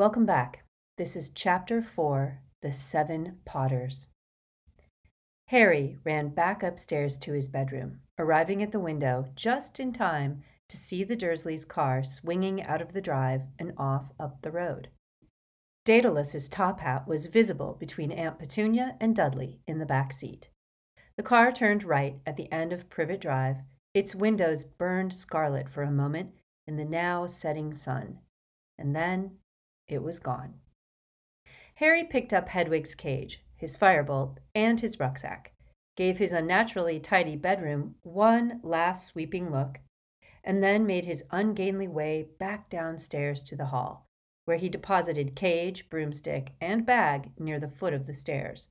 Welcome back. This is Chapter 4 The Seven Potters. Harry ran back upstairs to his bedroom, arriving at the window just in time to see the Dursleys' car swinging out of the drive and off up the road. Daedalus's top hat was visible between Aunt Petunia and Dudley in the back seat. The car turned right at the end of Privet Drive. Its windows burned scarlet for a moment in the now setting sun, and then it was gone. Harry picked up Hedwig's cage, his firebolt, and his rucksack, gave his unnaturally tidy bedroom one last sweeping look, and then made his ungainly way back downstairs to the hall, where he deposited cage, broomstick, and bag near the foot of the stairs.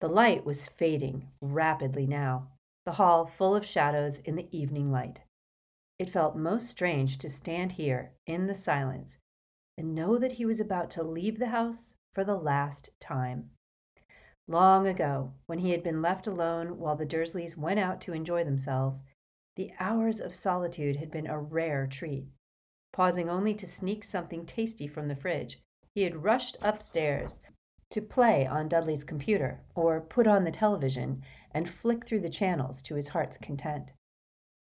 The light was fading rapidly now, the hall full of shadows in the evening light. It felt most strange to stand here in the silence and know that he was about to leave the house for the last time. Long ago, when he had been left alone while the Dursleys went out to enjoy themselves, the hours of solitude had been a rare treat. Pausing only to sneak something tasty from the fridge, he had rushed upstairs to play on Dudley's computer or put on the television and flick through the channels to his heart's content.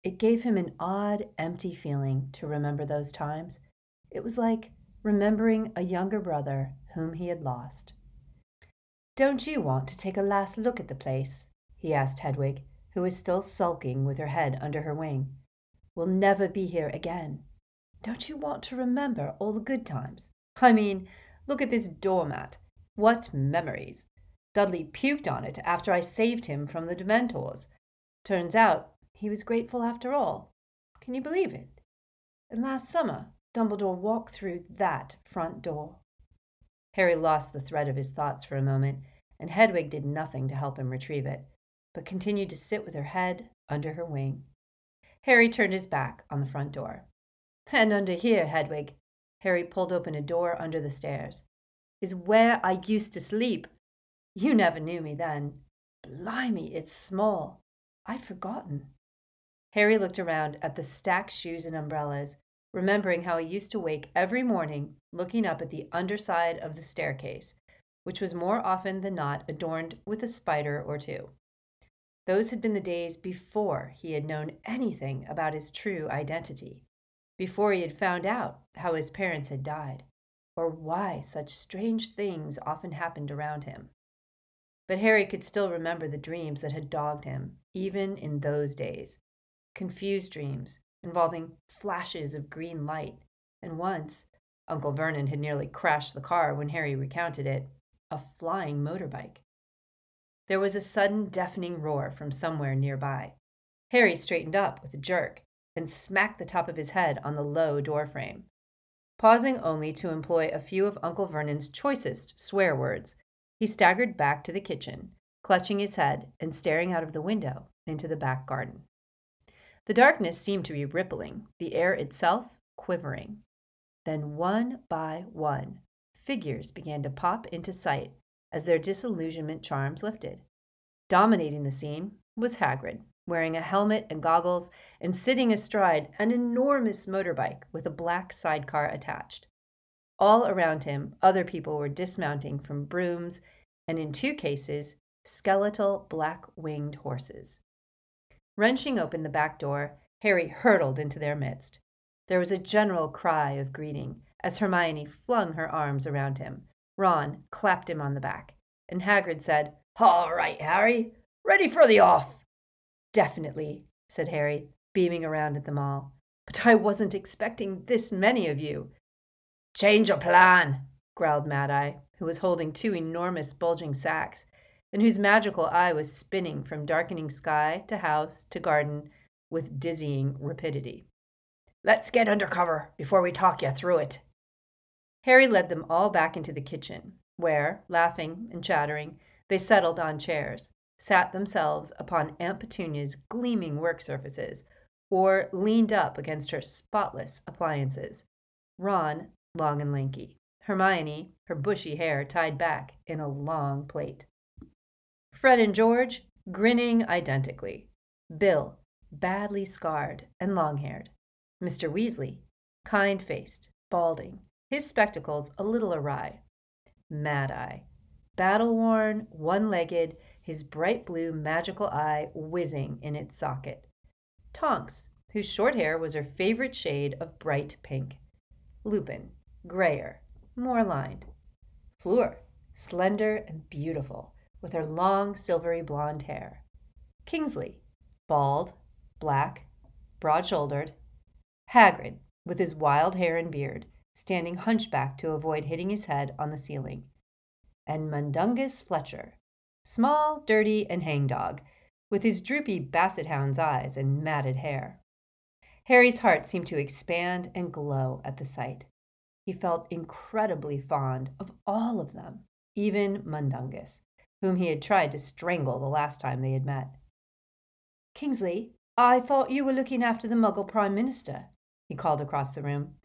It gave him an odd, empty feeling to remember those times. It was like remembering a younger brother whom he had lost. Don't you want to take a last look at the place? he asked Hedwig, who was still sulking with her head under her wing. We'll never be here again. Don't you want to remember all the good times? I mean, look at this doormat. What memories! Dudley puked on it after I saved him from the Dementors. Turns out he was grateful after all. Can you believe it? And last summer, Dumbledore walked through that front door. Harry lost the thread of his thoughts for a moment, and Hedwig did nothing to help him retrieve it, but continued to sit with her head under her wing. Harry turned his back on the front door. And under here, Hedwig, Harry pulled open a door under the stairs, is where I used to sleep. You never knew me then. Blimey, it's small. I'd forgotten. Harry looked around at the stacked shoes and umbrellas, remembering how he used to wake every morning looking up at the underside of the staircase, which was more often than not adorned with a spider or two. Those had been the days before he had known anything about his true identity, before he had found out how his parents had died, or why such strange things often happened around him. But Harry could still remember the dreams that had dogged him, even in those days, confused dreams involving flashes of green light, and once, Uncle Vernon had nearly crashed the car when Harry recounted it, a flying motorbike. There was a sudden deafening roar from somewhere nearby. Harry straightened up with a jerk and smacked the top of his head on the low door frame. Pausing only to employ a few of Uncle Vernon's choicest swear words, he staggered back to the kitchen, clutching his head and staring out of the window into the back garden. The darkness seemed to be rippling, the air itself quivering. Then, one by one, figures began to pop into sight as their disillusionment charms lifted. Dominating the scene was Hagrid, wearing a helmet and goggles and sitting astride an enormous motorbike with a black sidecar attached. All around him, other people were dismounting from brooms and, in two cases, skeletal black winged horses. Wrenching open the back door, Harry hurtled into their midst. There was a general cry of greeting as Hermione flung her arms around him. Ron clapped him on the back, and Hagrid said, All right, Harry, ready for the off. Definitely, said Harry, beaming around at them all. But I wasn't expecting this many of you. Change your plan, growled Mad Eye, who was holding two enormous bulging sacks and whose magical eye was spinning from darkening sky to house to garden with dizzying rapidity. Let's get under cover before we talk you through it. Harry led them all back into the kitchen, where, laughing and chattering, they settled on chairs, sat themselves upon Aunt Petunia's gleaming work surfaces, or leaned up against her spotless appliances. Ron, long and lanky. Hermione, her bushy hair tied back in a long plait. Fred and George, grinning identically. Bill, badly scarred and long haired. Mr. Weasley, kind faced, balding, his spectacles a little awry. Mad Eye, battle worn, one legged, his bright blue magical eye whizzing in its socket. Tonks, whose short hair was her favorite shade of bright pink. Lupin, grayer, more lined. Fleur, slender and beautiful, with her long silvery blonde hair. Kingsley, bald, black, broad shouldered. Hagrid, with his wild hair and beard, standing hunchback to avoid hitting his head on the ceiling. And Mundungus Fletcher, small, dirty, and hangdog, with his droopy basset hound's eyes and matted hair. Harry's heart seemed to expand and glow at the sight. He felt incredibly fond of all of them, even Mundungus, whom he had tried to strangle the last time they had met. Kingsley, I thought you were looking after the Muggle Prime Minister, he called across the room.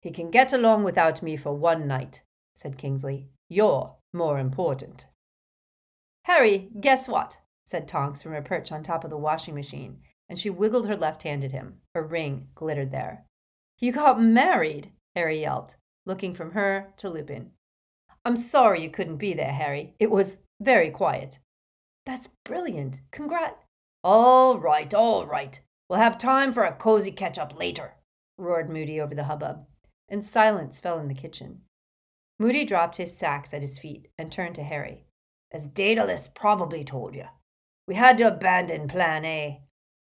He can get along without me for one night, said Kingsley. You're more important. Harry, guess what? said Tonks from her perch on top of the washing machine, and she wiggled her left hand at him. A ring glittered there. You got married, Harry yelped, looking from her to Lupin. I'm sorry you couldn't be there, Harry. It was very quiet. That's brilliant. Congrat. All right, all right. We'll have time for a cozy catch up later, roared Moody over the hubbub, and silence fell in the kitchen. Moody dropped his sacks at his feet and turned to Harry. As Daedalus probably told you, we had to abandon Plan A.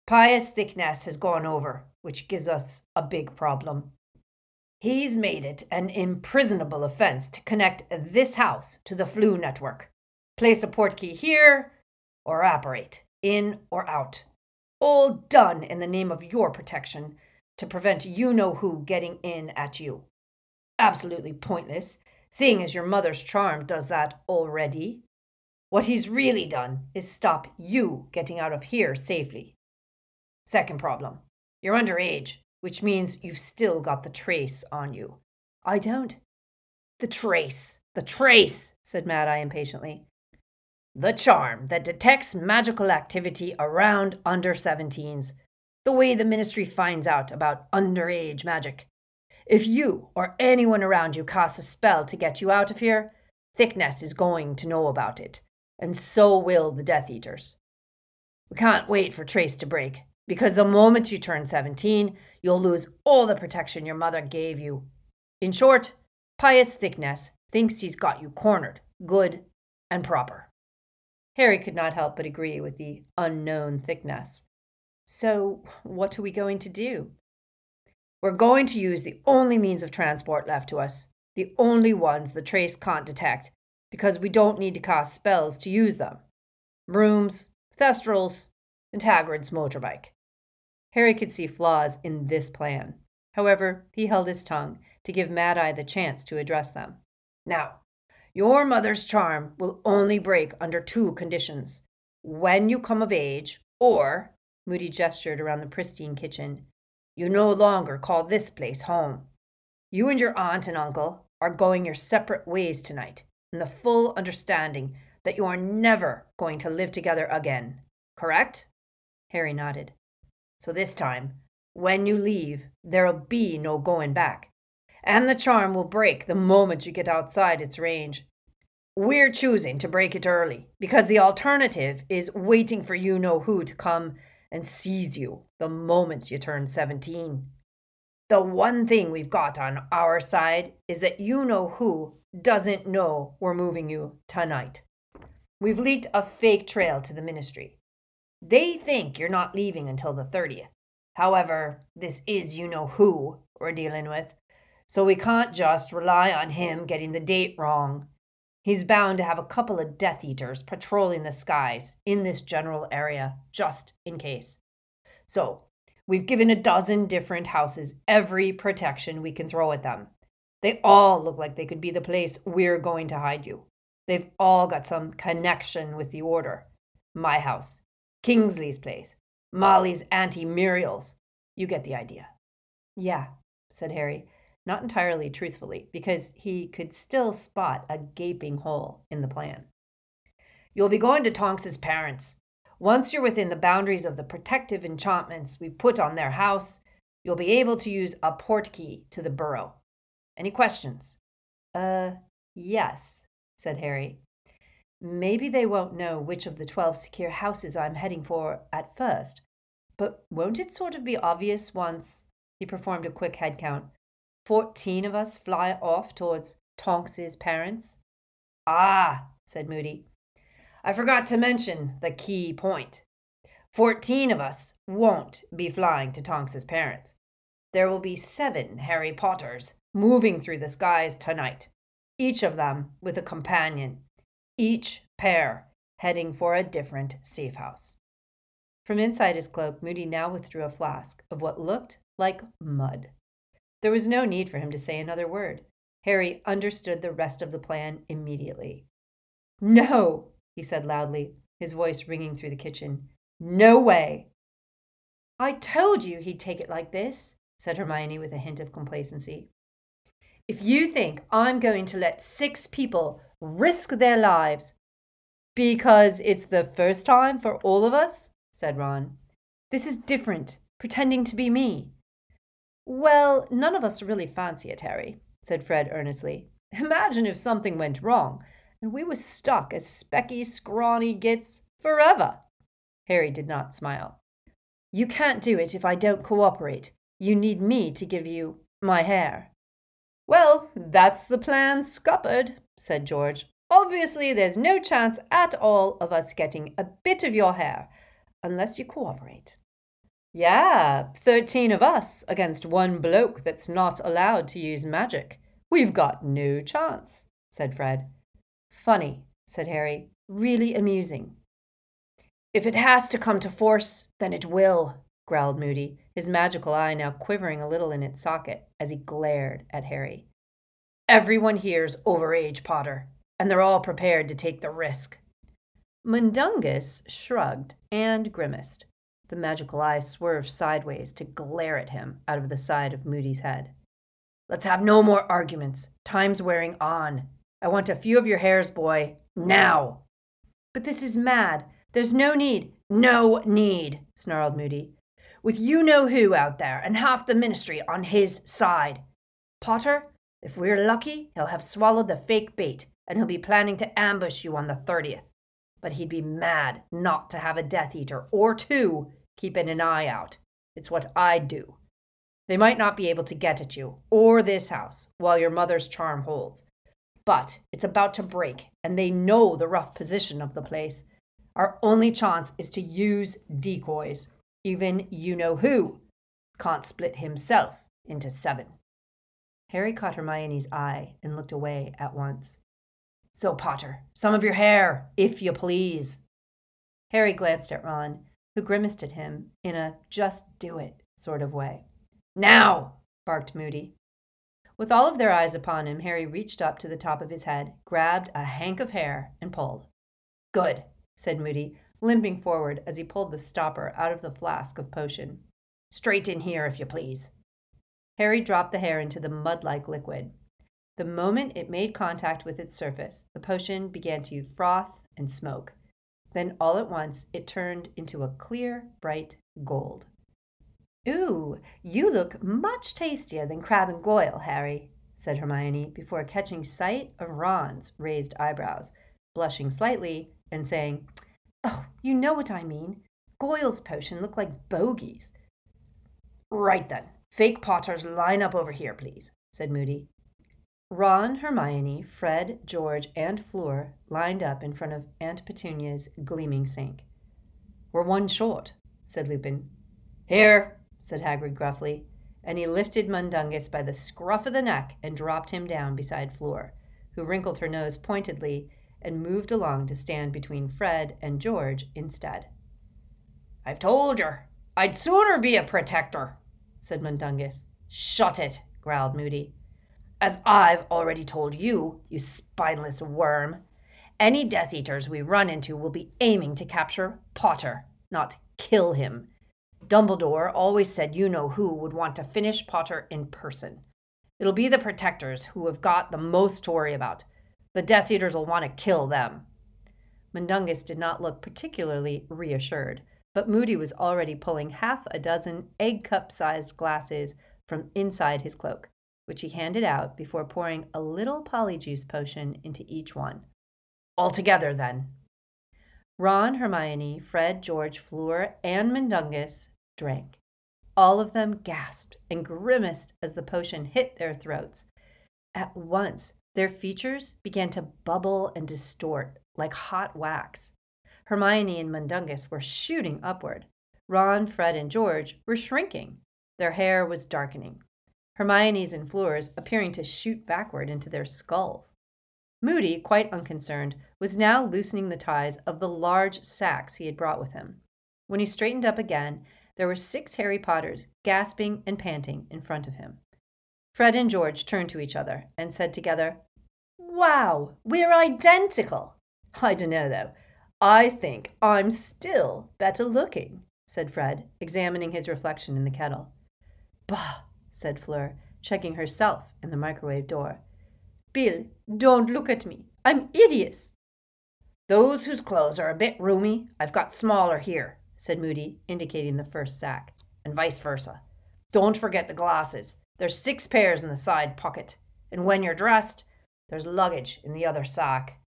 Pius Thicknesse has gone over, which gives us a big problem. He's made it an imprisonable offense to connect this house to the Floo network. Place a port key here or operate, in or out. All done in the name of your protection to prevent you know who getting in at you. Absolutely pointless, seeing as your mother's charm does that already. What he's really done is stop you getting out of here safely. Second problem you're underage, which means you've still got the trace on you. I don't. The trace, the trace, said Mad Eye impatiently. The charm that detects magical activity around under 17s. The way the ministry finds out about underage magic. If you or anyone around you casts a spell to get you out of here, Thicknesse is going to know about it, and so will the Death Eaters. We can't wait for Trace to break, because the moment you turn 17, you'll lose all the protection your mother gave you. In short, Pius Thicknesse thinks he's got you cornered, good and proper. Harry could not help but agree with the unknown Thicknesse. So, what are we going to do? We're going to use the only means of transport left to us, the only ones the trace can't detect, because we don't need to cast spells to use them. Brooms, Thestrals, and Hagrid's motorbike. Harry could see flaws in this plan. However, he held his tongue to give Mad Eye the chance to address them. Now, your mother's charm will only break under two conditions when you come of age, or, Moody gestured around the pristine kitchen, you no longer call this place home. You and your aunt and uncle are going your separate ways tonight, in the full understanding that you are never going to live together again. Correct? Harry nodded. So this time, when you leave, there'll be no going back. And the charm will break the moment you get outside its range. We're choosing to break it early because the alternative is waiting for you know who to come and seize you the moment you turn 17. The one thing we've got on our side is that you know who doesn't know we're moving you tonight. We've leaked a fake trail to the ministry. They think you're not leaving until the 30th. However, this is you know who we're dealing with, so we can't just rely on him getting the date wrong. He's bound to have a couple of Death Eaters patrolling the skies in this general area, just in case. So, we've given a dozen different houses every protection we can throw at them. They all look like they could be the place we're going to hide you. They've all got some connection with the Order. My house, Kingsley's place, Molly's Auntie Muriel's. You get the idea. Yeah, said Harry not entirely truthfully, because he could still spot a gaping hole in the plan. You'll be going to Tonks's parents. Once you're within the boundaries of the protective enchantments we've put on their house, you'll be able to use a portkey to the burrow. Any questions? Uh, yes, said Harry. Maybe they won't know which of the twelve secure houses I'm heading for at first, but won't it sort of be obvious once he performed a quick head count? Fourteen of us fly off towards Tonks's parents? Ah, said Moody. I forgot to mention the key point. Fourteen of us won't be flying to Tonks's parents. There will be seven Harry Potters moving through the skies tonight, each of them with a companion, each pair heading for a different safe house. From inside his cloak, Moody now withdrew a flask of what looked like mud. There was no need for him to say another word. Harry understood the rest of the plan immediately. No, he said loudly, his voice ringing through the kitchen. No way. I told you he'd take it like this, said Hermione with a hint of complacency. If you think I'm going to let six people risk their lives because it's the first time for all of us, said Ron, this is different, pretending to be me. Well, none of us really fancy it, Harry, said Fred earnestly. Imagine if something went wrong and we were stuck as specky, scrawny gits forever. Harry did not smile. You can't do it if I don't cooperate. You need me to give you my hair. Well, that's the plan scuppered, said George. Obviously, there's no chance at all of us getting a bit of your hair unless you cooperate. Yeah, 13 of us against one bloke that's not allowed to use magic. We've got no chance, said Fred. Funny, said Harry. Really amusing. If it has to come to force, then it will, growled Moody, his magical eye now quivering a little in its socket as he glared at Harry. Everyone here's overage, Potter, and they're all prepared to take the risk. Mundungus shrugged and grimaced. The magical eye swerved sideways to glare at him out of the side of Moody's head. Let's have no more arguments. Time's wearing on. I want a few of your hairs, boy. Now! But this is mad. There's no need. No need, snarled Moody. With you know who out there and half the ministry on his side. Potter, if we're lucky, he'll have swallowed the fake bait and he'll be planning to ambush you on the 30th. But he'd be mad not to have a Death Eater or two keeping an eye out. It's what I'd do. They might not be able to get at you or this house while your mother's charm holds. But it's about to break, and they know the rough position of the place. Our only chance is to use decoys. Even you know who can't split himself into seven. Harry caught Hermione's eye and looked away at once. So, Potter, some of your hair, if you please. Harry glanced at Ron, who grimaced at him in a just do it sort of way. Now! barked Moody. With all of their eyes upon him, Harry reached up to the top of his head, grabbed a hank of hair, and pulled. Good, said Moody, limping forward as he pulled the stopper out of the flask of potion. Straight in here, if you please. Harry dropped the hair into the mud like liquid. The moment it made contact with its surface, the potion began to froth and smoke. Then all at once it turned into a clear, bright gold. Ooh, you look much tastier than Crabbe and Goyle, Harry, said Hermione, before catching sight of Ron's raised eyebrows, blushing slightly, and saying, Oh, you know what I mean. Goyle's potion looked like bogies. Right then. Fake Potters line up over here, please, said Moody. Ron, Hermione, Fred, George, and Fleur lined up in front of Aunt Petunia's gleaming sink. We're one short, said Lupin. Here, said Hagrid gruffly, and he lifted Mundungus by the scruff of the neck and dropped him down beside Fleur, who wrinkled her nose pointedly and moved along to stand between Fred and George instead. I've told yer, I'd sooner be a protector, said Mundungus. Shut it, growled Moody. As I've already told you, you spineless worm, any Death Eaters we run into will be aiming to capture Potter, not kill him. Dumbledore always said you know who would want to finish Potter in person. It'll be the protectors who have got the most to worry about. The Death Eaters will want to kill them. Mundungus did not look particularly reassured, but Moody was already pulling half a dozen egg cup sized glasses from inside his cloak. Which he handed out before pouring a little polyjuice potion into each one. All together, then. Ron, Hermione, Fred, George, Fleur, and Mundungus drank. All of them gasped and grimaced as the potion hit their throats. At once, their features began to bubble and distort like hot wax. Hermione and Mundungus were shooting upward. Ron, Fred, and George were shrinking. Their hair was darkening. Hermione's and Fleur's appearing to shoot backward into their skulls. Moody, quite unconcerned, was now loosening the ties of the large sacks he had brought with him. When he straightened up again, there were six Harry Potters gasping and panting in front of him. Fred and George turned to each other and said together, Wow, we're identical! I dunno, though. I think I'm still better looking, said Fred, examining his reflection in the kettle. Bah, said Fleur, checking herself in the microwave door. Bill, don't look at me. I'm hideous. Those whose clothes are a bit roomy, I've got smaller here, said Moody, indicating the first sack, and vice versa. Don't forget the glasses. There's six pairs in the side pocket, and when you're dressed, there's luggage in the other sack.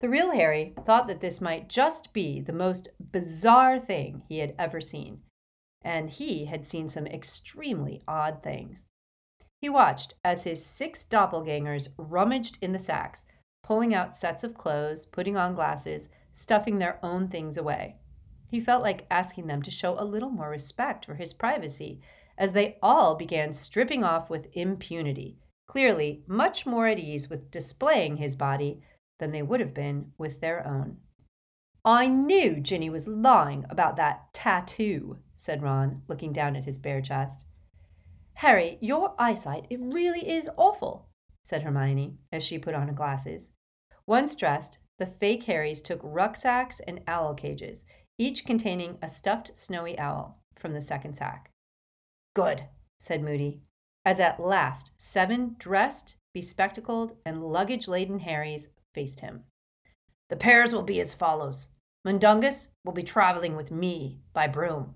The real Harry thought that this might just be the most bizarre thing he had ever seen, and he had seen some extremely odd things. He watched as his six doppelgangers rummaged in the sacks, pulling out sets of clothes, putting on glasses, stuffing their own things away. He felt like asking them to show a little more respect for his privacy as they all began stripping off with impunity, clearly much more at ease with displaying his body than they would have been with their own. I knew Ginny was lying about that tattoo, said Ron, looking down at his bare chest. Harry, your eyesight, it really is awful, said Hermione as she put on her glasses. Once dressed, the fake Harrys took rucksacks and owl cages, each containing a stuffed snowy owl, from the second sack. Good, said Moody, as at last seven dressed, bespectacled, and luggage laden Harrys faced him. The pairs will be as follows Mundungus will be traveling with me by broom.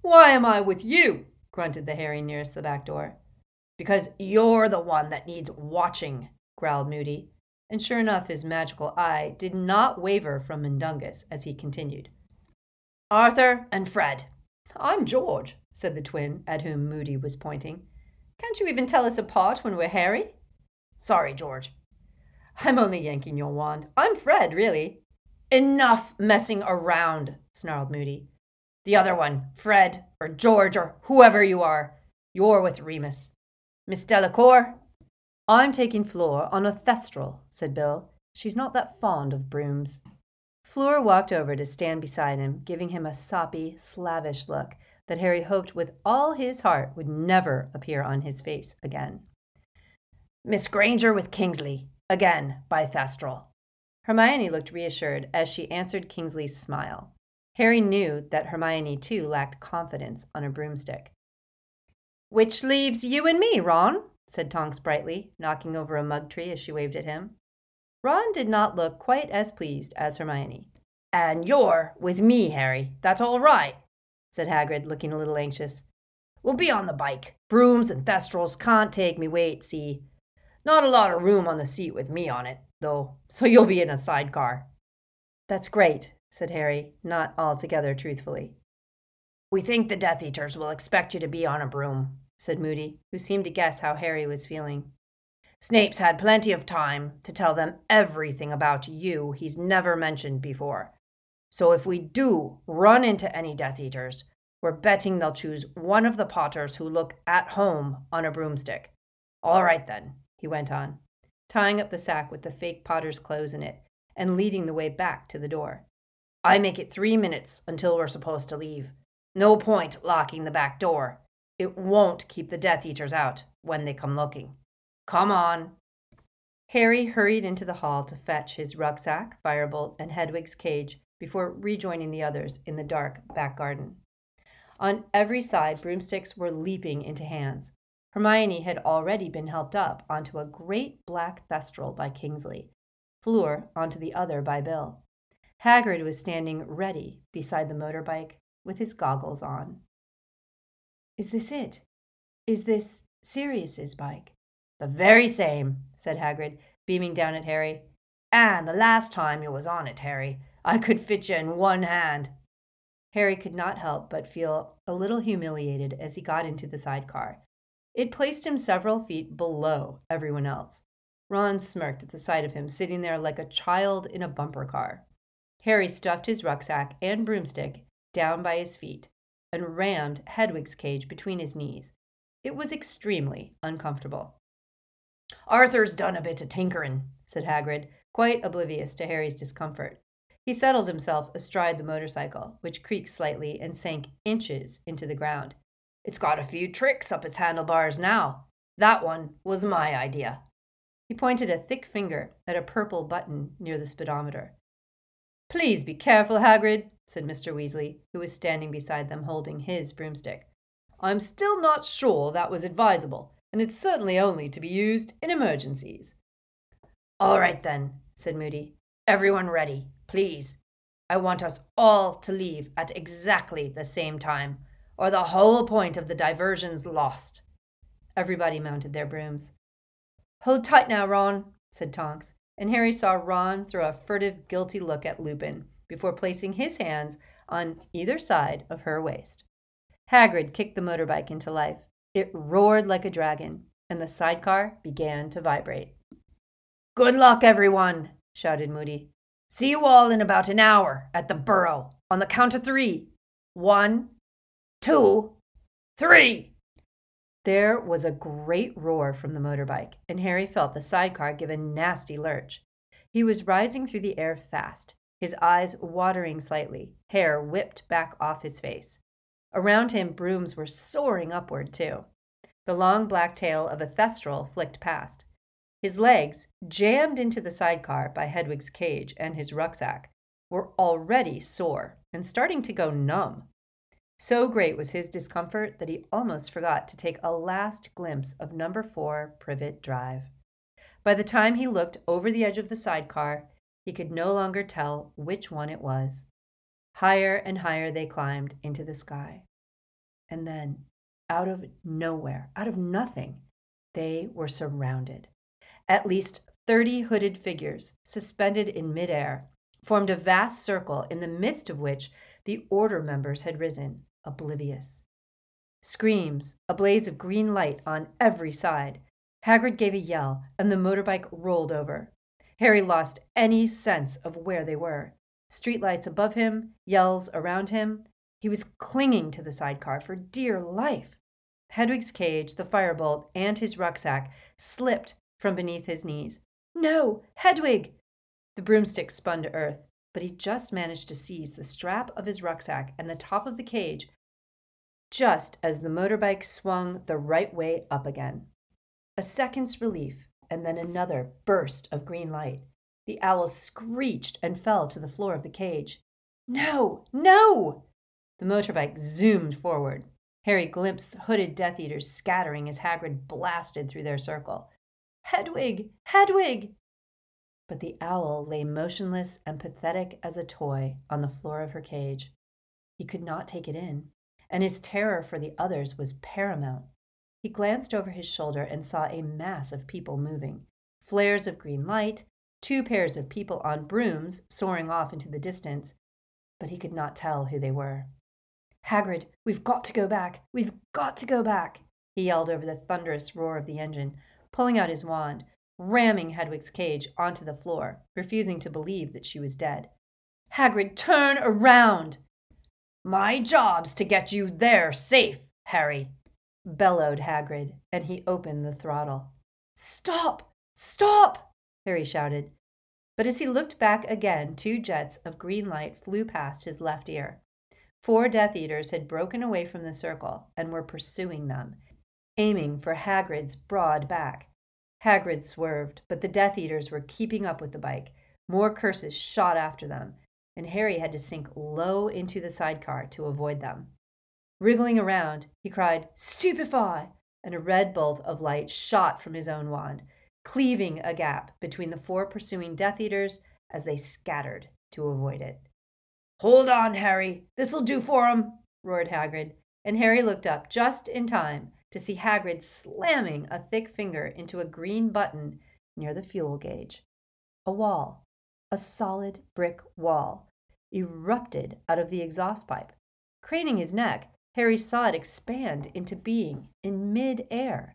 Why am I with you? grunted the Harry nearest the back door. Because you're the one that needs watching, growled Moody. And sure enough, his magical eye did not waver from Mundungus as he continued. Arthur and Fred. I'm George, said the twin at whom Moody was pointing. Can't you even tell us apart when we're Harry? Sorry, George. I'm only yanking your wand. I'm Fred, really. Enough messing around, snarled Moody. The other one, Fred, or George, or whoever you are, you're with Remus. Miss Delacour? I'm taking Fleur on a thestral, said Bill. She's not that fond of brooms. Fleur walked over to stand beside him, giving him a soppy, slavish look that Harry hoped with all his heart would never appear on his face again. Miss Granger with Kingsley, again by Thestral. Hermione looked reassured as she answered Kingsley's smile. Harry knew that Hermione too lacked confidence on a broomstick. Which leaves you and me, Ron, said Tonks brightly, knocking over a mug tree as she waved at him. Ron did not look quite as pleased as Hermione. And you're with me, Harry. That's all right, said Hagrid, looking a little anxious. We'll be on the bike. Brooms and thestrals can't take me weight, see? Not a lot of room on the seat with me on it, though, so you'll be in a sidecar. That's great, said Harry, not altogether truthfully. We think the Death Eaters will expect you to be on a broom, said Moody, who seemed to guess how Harry was feeling. Snape's had plenty of time to tell them everything about you he's never mentioned before. So if we do run into any Death Eaters, we're betting they'll choose one of the Potters who look at home on a broomstick. All right then, he went on, tying up the sack with the fake potter's clothes in it and leading the way back to the door. I make it three minutes until we're supposed to leave. No point locking the back door. It won't keep the Death Eaters out when they come looking. Come on. Harry hurried into the hall to fetch his rucksack, firebolt, and Hedwig's cage before rejoining the others in the dark back garden. On every side, broomsticks were leaping into hands. Hermione had already been helped up onto a great black thestral by Kingsley, Fleur onto the other by Bill. Hagrid was standing ready beside the motorbike with his goggles on. Is this it? Is this Sirius's bike. The very same, said Hagrid, beaming down at Harry. And the last time you was on it, Harry, I could fit you in one hand. Harry could not help but feel a little humiliated as he got into the sidecar. It placed him several feet below everyone else. Ron smirked at the sight of him sitting there like a child in a bumper car. Harry stuffed his rucksack and broomstick down by his feet and rammed Hedwig's cage between his knees. It was extremely uncomfortable. Arthur's done a bit of tinkerin', said Hagrid, quite oblivious to Harry's discomfort. He settled himself astride the motorcycle, which creaked slightly and sank inches into the ground. It's got a few tricks up its handlebars now. That one was my idea. He pointed a thick finger at a purple button near the speedometer. Please be careful, Hagrid, said Mr. Weasley, who was standing beside them holding his broomstick. I'm still not sure that was advisable, and it's certainly only to be used in emergencies. All right, then, said Moody. Everyone ready, please. I want us all to leave at exactly the same time or the whole point of the diversion's lost. Everybody mounted their brooms. Hold tight now, Ron, said Tonks, and Harry saw Ron throw a furtive, guilty look at Lupin before placing his hands on either side of her waist. Hagrid kicked the motorbike into life. It roared like a dragon, and the sidecar began to vibrate. Good luck, everyone, shouted Moody. See you all in about an hour at the Burrow on the count of three. One, two, three. There was a great roar from the motorbike, and Harry felt the sidecar give a nasty lurch. He was rising through the air fast, his eyes watering slightly, hair whipped back off his face. Around him, brooms were soaring upward, too. The long black tail of a thestral flicked past. His legs, jammed into the sidecar by Hedwig's cage and his rucksack, were already sore and starting to go numb. So great was his discomfort that he almost forgot to take a last glimpse of number four Privet Drive. By the time he looked over the edge of the sidecar, he could no longer tell which one it was. Higher and higher they climbed into the sky. And then, out of nowhere, out of nothing, they were surrounded. At least 30 hooded figures, suspended in midair, formed a vast circle in the midst of which the order members had risen, oblivious. Screams, a blaze of green light on every side. Hagrid gave a yell, and the motorbike rolled over. Harry lost any sense of where they were. Streetlights above him, yells around him. He was clinging to the sidecar for dear life. Hedwig's cage, the firebolt, and his rucksack slipped from beneath his knees. No, Hedwig! The broomstick spun to earth but he just managed to seize the strap of his rucksack and the top of the cage just as the motorbike swung the right way up again. A second's relief, and then another burst of green light. The owl screeched and fell to the floor of the cage. No! No! The motorbike zoomed forward. Harry glimpsed hooded Death Eaters scattering as Hagrid blasted through their circle. Hedwig! Hedwig! But the owl lay motionless and pathetic as a toy on the floor of her cage. He could not take it in, and his terror for the others was paramount. He glanced over his shoulder and saw a mass of people moving flares of green light, two pairs of people on brooms soaring off into the distance, but he could not tell who they were. Hagrid, we've got to go back! We've got to go back! He yelled over the thunderous roar of the engine, pulling out his wand, ramming Hedwig's cage onto the floor, refusing to believe that she was dead. Hagrid, turn around! My job's to get you there safe, Harry, bellowed Hagrid, and he opened the throttle. Stop! Stop! Harry shouted. But as he looked back again, two jets of green light flew past his left ear. Four Death Eaters had broken away from the circle and were pursuing them, aiming for Hagrid's broad back. Hagrid swerved, but the Death Eaters were keeping up with the bike. More curses shot after them, and Harry had to sink low into the sidecar to avoid them. Wriggling around, he cried, Stupefy! And a red bolt of light shot from his own wand, cleaving a gap between the four pursuing Death Eaters as they scattered to avoid it. Hold on, Harry. This'll do for 'em, roared Hagrid, and Harry looked up just in time to see Hagrid slamming a thick finger into a green button near the fuel gauge. A wall, a solid brick wall, erupted out of the exhaust pipe. Craning his neck, Harry saw it expand into being in mid air.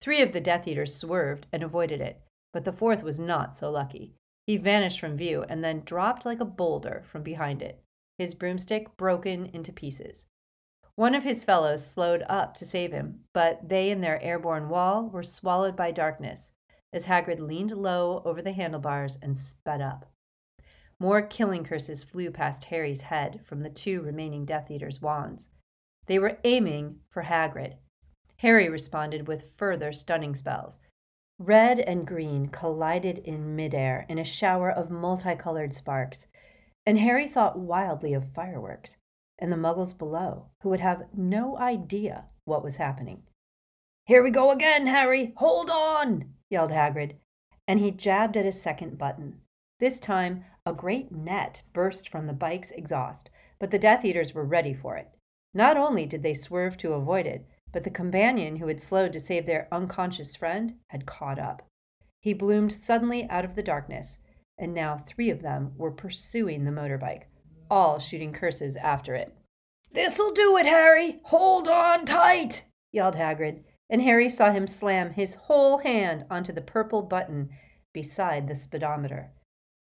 Three of the Death Eaters swerved and avoided it, but the fourth was not so lucky. He vanished from view and then dropped like a boulder from behind it, his broomstick broken into pieces. One of his fellows slowed up to save him, but they and their airborne wall were swallowed by darkness as Hagrid leaned low over the handlebars and sped up. More killing curses flew past Harry's head from the two remaining Death Eaters' wands. They were aiming for Hagrid. Harry responded with further stunning spells. Red and green collided in midair in a shower of multicolored sparks, and Harry thought wildly of fireworks and the muggles below, who would have no idea what was happening. Here we go again, Harry! Hold on! yelled Hagrid, and he jabbed at his second button. This time, a great net burst from the bike's exhaust, but the Death Eaters were ready for it. Not only did they swerve to avoid it, but the companion who had slowed to save their unconscious friend had caught up. He bloomed suddenly out of the darkness, and now three of them were pursuing the motorbike, all shooting curses after it. This'll do it, Harry! Hold on tight! yelled Hagrid, and Harry saw him slam his whole hand onto the purple button beside the speedometer.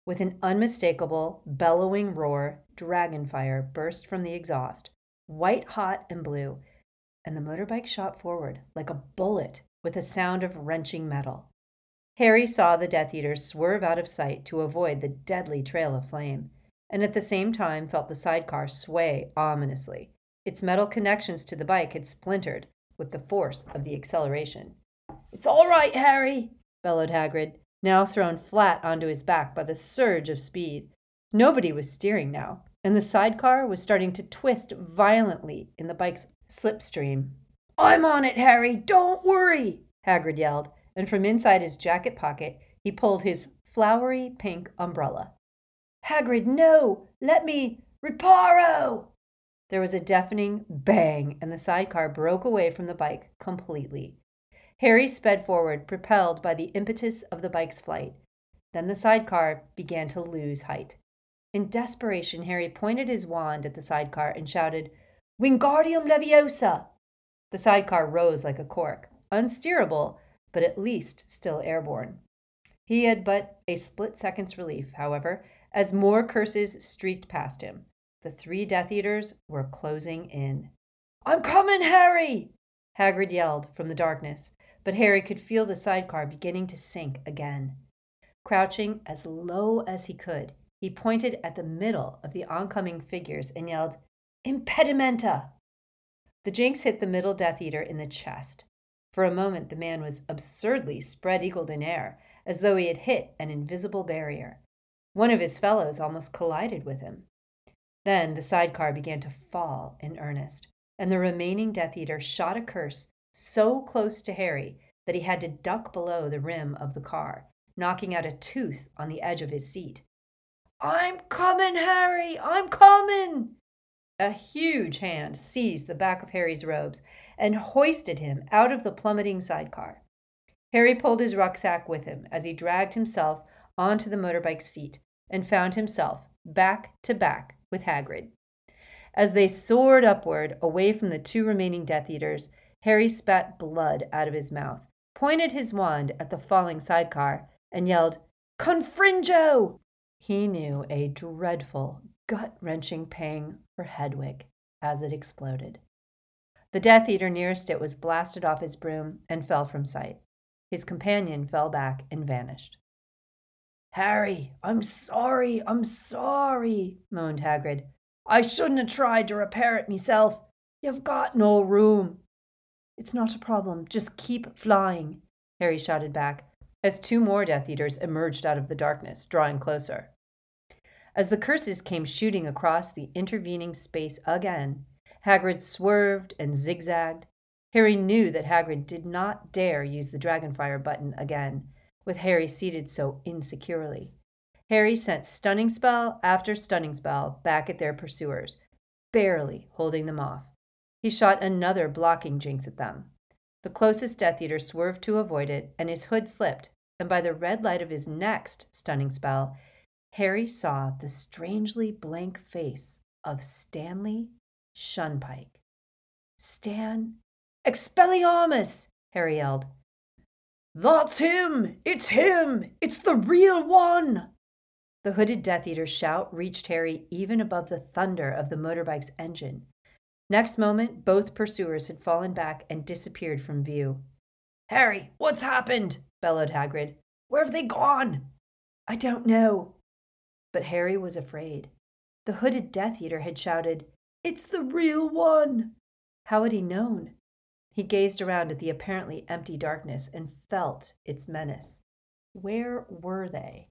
With an unmistakable, bellowing roar, dragonfire burst from the exhaust, white hot and blue, and the motorbike shot forward like a bullet with a sound of wrenching metal. Harry saw the Death Eaters swerve out of sight to avoid the deadly trail of flame, and at the same time felt the sidecar sway ominously. Its metal connections to the bike had splintered with the force of the acceleration. It's all right, Harry, bellowed Hagrid, now thrown flat onto his back by the surge of speed. Nobody was steering now, and the sidecar was starting to twist violently in the bike's slipstream. I'm on it, Harry. Don't worry, Hagrid yelled, and from inside his jacket pocket he pulled his flowery pink umbrella. Hagrid, no! Let me. Reparo! There was a deafening bang, and the sidecar broke away from the bike completely. Harry sped forward, propelled by the impetus of the bike's flight. Then the sidecar began to lose height. In desperation, Harry pointed his wand at the sidecar and shouted, Wingardium Leviosa! The sidecar rose like a cork, unsteerable, but at least still airborne. He had but a split second's relief, however, as more curses streaked past him. The three Death Eaters were closing in. I'm coming, Harry! Hagrid yelled from the darkness, but Harry could feel the sidecar beginning to sink again. Crouching as low as he could, he pointed at the middle of the oncoming figures and yelled, Impedimenta! The jinx hit the middle Death Eater in the chest. For a moment, the man was absurdly spread eagled in air, as though he had hit an invisible barrier. One of his fellows almost collided with him. Then the sidecar began to fall in earnest, and the remaining Death Eater shot a curse so close to Harry that he had to duck below the rim of the car, knocking out a tooth on the edge of his seat. I'm coming, Harry! I'm coming! A huge hand seized the back of Harry's robes and hoisted him out of the plummeting sidecar. Harry pulled his rucksack with him as he dragged himself onto the motorbike's seat and found himself back to back with Hagrid. As they soared upward, away from the two remaining Death Eaters, Harry spat blood out of his mouth, pointed his wand at the falling sidecar, and yelled, Confringo! He knew a dreadful, gut wrenching pang for Hedwig as it exploded. The Death Eater nearest it was blasted off his broom and fell from sight. His companion fell back and vanished. Harry, I'm sorry, I'm sorry, moaned Hagrid. I shouldn't have tried to repair it myself. You've got no room. It's not a problem. Just keep flying, Harry shouted back, as two more Death Eaters emerged out of the darkness, drawing closer. As the curses came shooting across the intervening space again, Hagrid swerved and zigzagged. Harry knew that Hagrid did not dare use the Dragonfire button again, with Harry seated so insecurely. Harry sent stunning spell after stunning spell back at their pursuers, barely holding them off. He shot another blocking jinx at them, The closest Death Eater swerved to avoid it, and his hood slipped, and by the red light of his next stunning spell, Harry saw the strangely blank face of Stanley Shunpike. Stan Expelliarmus! Harry yelled. That's him! It's him! It's the real one! The hooded Death Eater's shout reached Harry even above the thunder of the motorbike's engine. Next moment, both pursuers had fallen back and disappeared from view. Harry, what's happened? bellowed Hagrid. Where have they gone? I don't know. But Harry was afraid. The hooded Death Eater had shouted, It's the real one! How had he known? He gazed around at the apparently empty darkness and felt its menace. Where were they?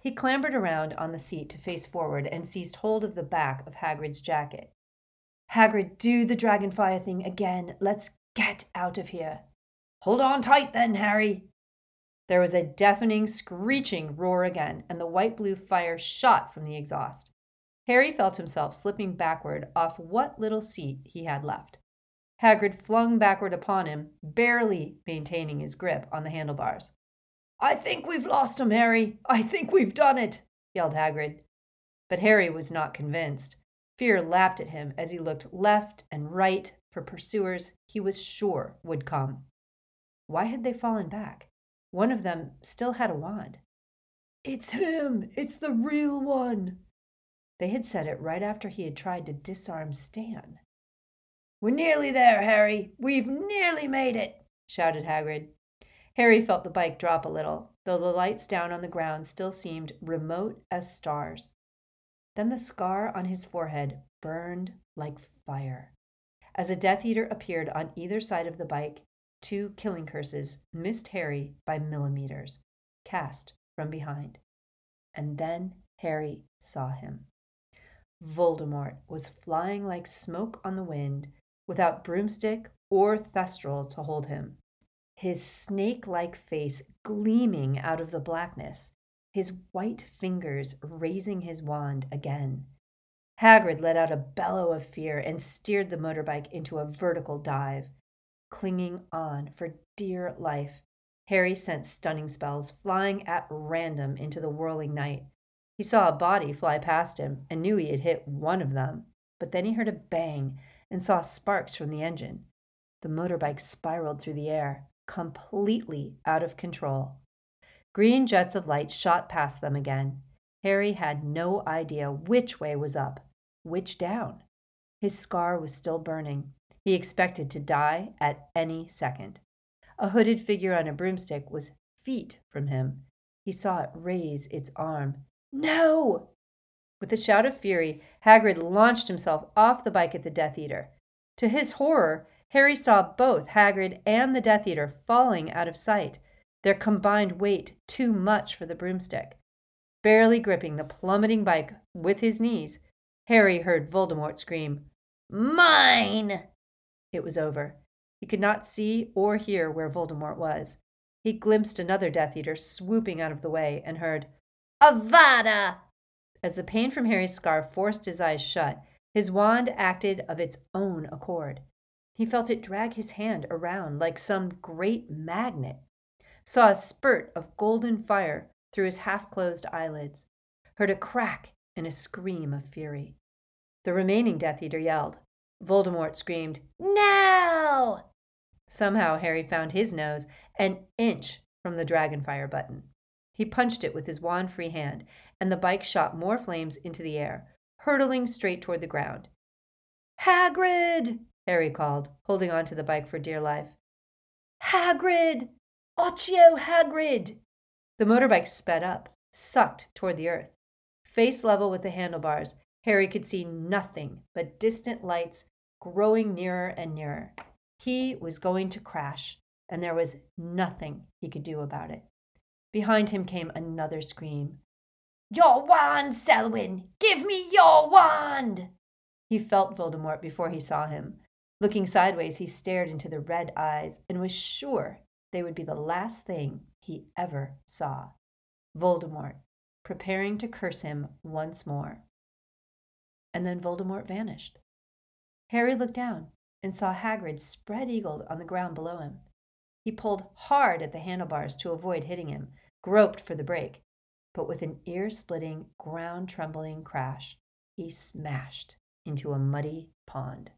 He clambered around on the seat to face forward and seized hold of the back of Hagrid's jacket. Hagrid, do the dragonfire thing again. Let's get out of here. Hold on tight then, Harry. There was a deafening, screeching roar again, and the white blue fire shot from the exhaust. Harry felt himself slipping backward off what little seat he had left. Hagrid flung backward upon him, barely maintaining his grip on the handlebars. I think we've lost him, Harry. I think we've done it, yelled Hagrid. But Harry was not convinced. Fear lapped at him as he looked left and right for pursuers he was sure would come. Why had they fallen back? One of them still had a wand. It's him! It's the real one! They had said it right after he had tried to disarm Stan. We're nearly there, Harry. We've nearly made it, shouted Hagrid. Harry felt the bike drop a little, though the lights down on the ground still seemed remote as stars. Then the scar on his forehead burned like fire. As a Death Eater appeared on either side of the bike, two killing curses missed Harry by millimeters, cast from behind. And then Harry saw him. Voldemort was flying like smoke on the wind, without broomstick or thestral to hold him. His snake like face gleaming out of the blackness, his white fingers raising his wand again. Hagrid let out a bellow of fear and steered the motorbike into a vertical dive. Clinging on for dear life, Harry sent stunning spells flying at random into the whirling night. He saw a body fly past him and knew he had hit one of them, but then he heard a bang and saw sparks from the engine. The motorbike spiraled through the air, completely out of control. Green jets of light shot past them again. Harry had no idea which way was up, which down. His scar was still burning. He expected to die at any second. A hooded figure on a broomstick was feet from him. He saw it raise its arm. No! With a shout of fury, Hagrid launched himself off the bike at the Death Eater. To his horror, Harry saw both Hagrid and the Death Eater falling out of sight, their combined weight too much for the broomstick. Barely gripping the plummeting bike with his knees, Harry heard Voldemort scream, Mine! It was over. He could not see or hear where Voldemort was. He glimpsed another Death Eater swooping out of the way and heard, Avada! As the pain from Harry's scar forced his eyes shut, his wand acted of its own accord. He felt it drag his hand around like some great magnet, saw a spurt of golden fire through his half closed eyelids, heard a crack and a scream of fury. The remaining Death Eater yelled. Voldemort screamed, No! Somehow Harry found his nose an inch from the dragonfire button. He punched it with his wand free hand, and the bike shot more flames into the air, hurtling straight toward the ground. Hagrid! Harry called, holding on to the bike for dear life. Hagrid! Accio Hagrid! The motorbike sped up, sucked toward the earth. Face level with the handlebars, Harry could see nothing but distant lights growing nearer and nearer. He was going to crash, and there was nothing he could do about it. Behind him came another scream, your wand, Selwyn! Give me your wand! He felt Voldemort before he saw him. Looking sideways, he stared into the red eyes and was sure they would be the last thing he ever saw. Voldemort, preparing to curse him once more. And then Voldemort vanished. Harry looked down and saw Hagrid spread eagled on the ground below him. He pulled hard at the handlebars to avoid hitting him, groped for the brake, but with an ear splitting, ground trembling crash, he smashed into a muddy pond.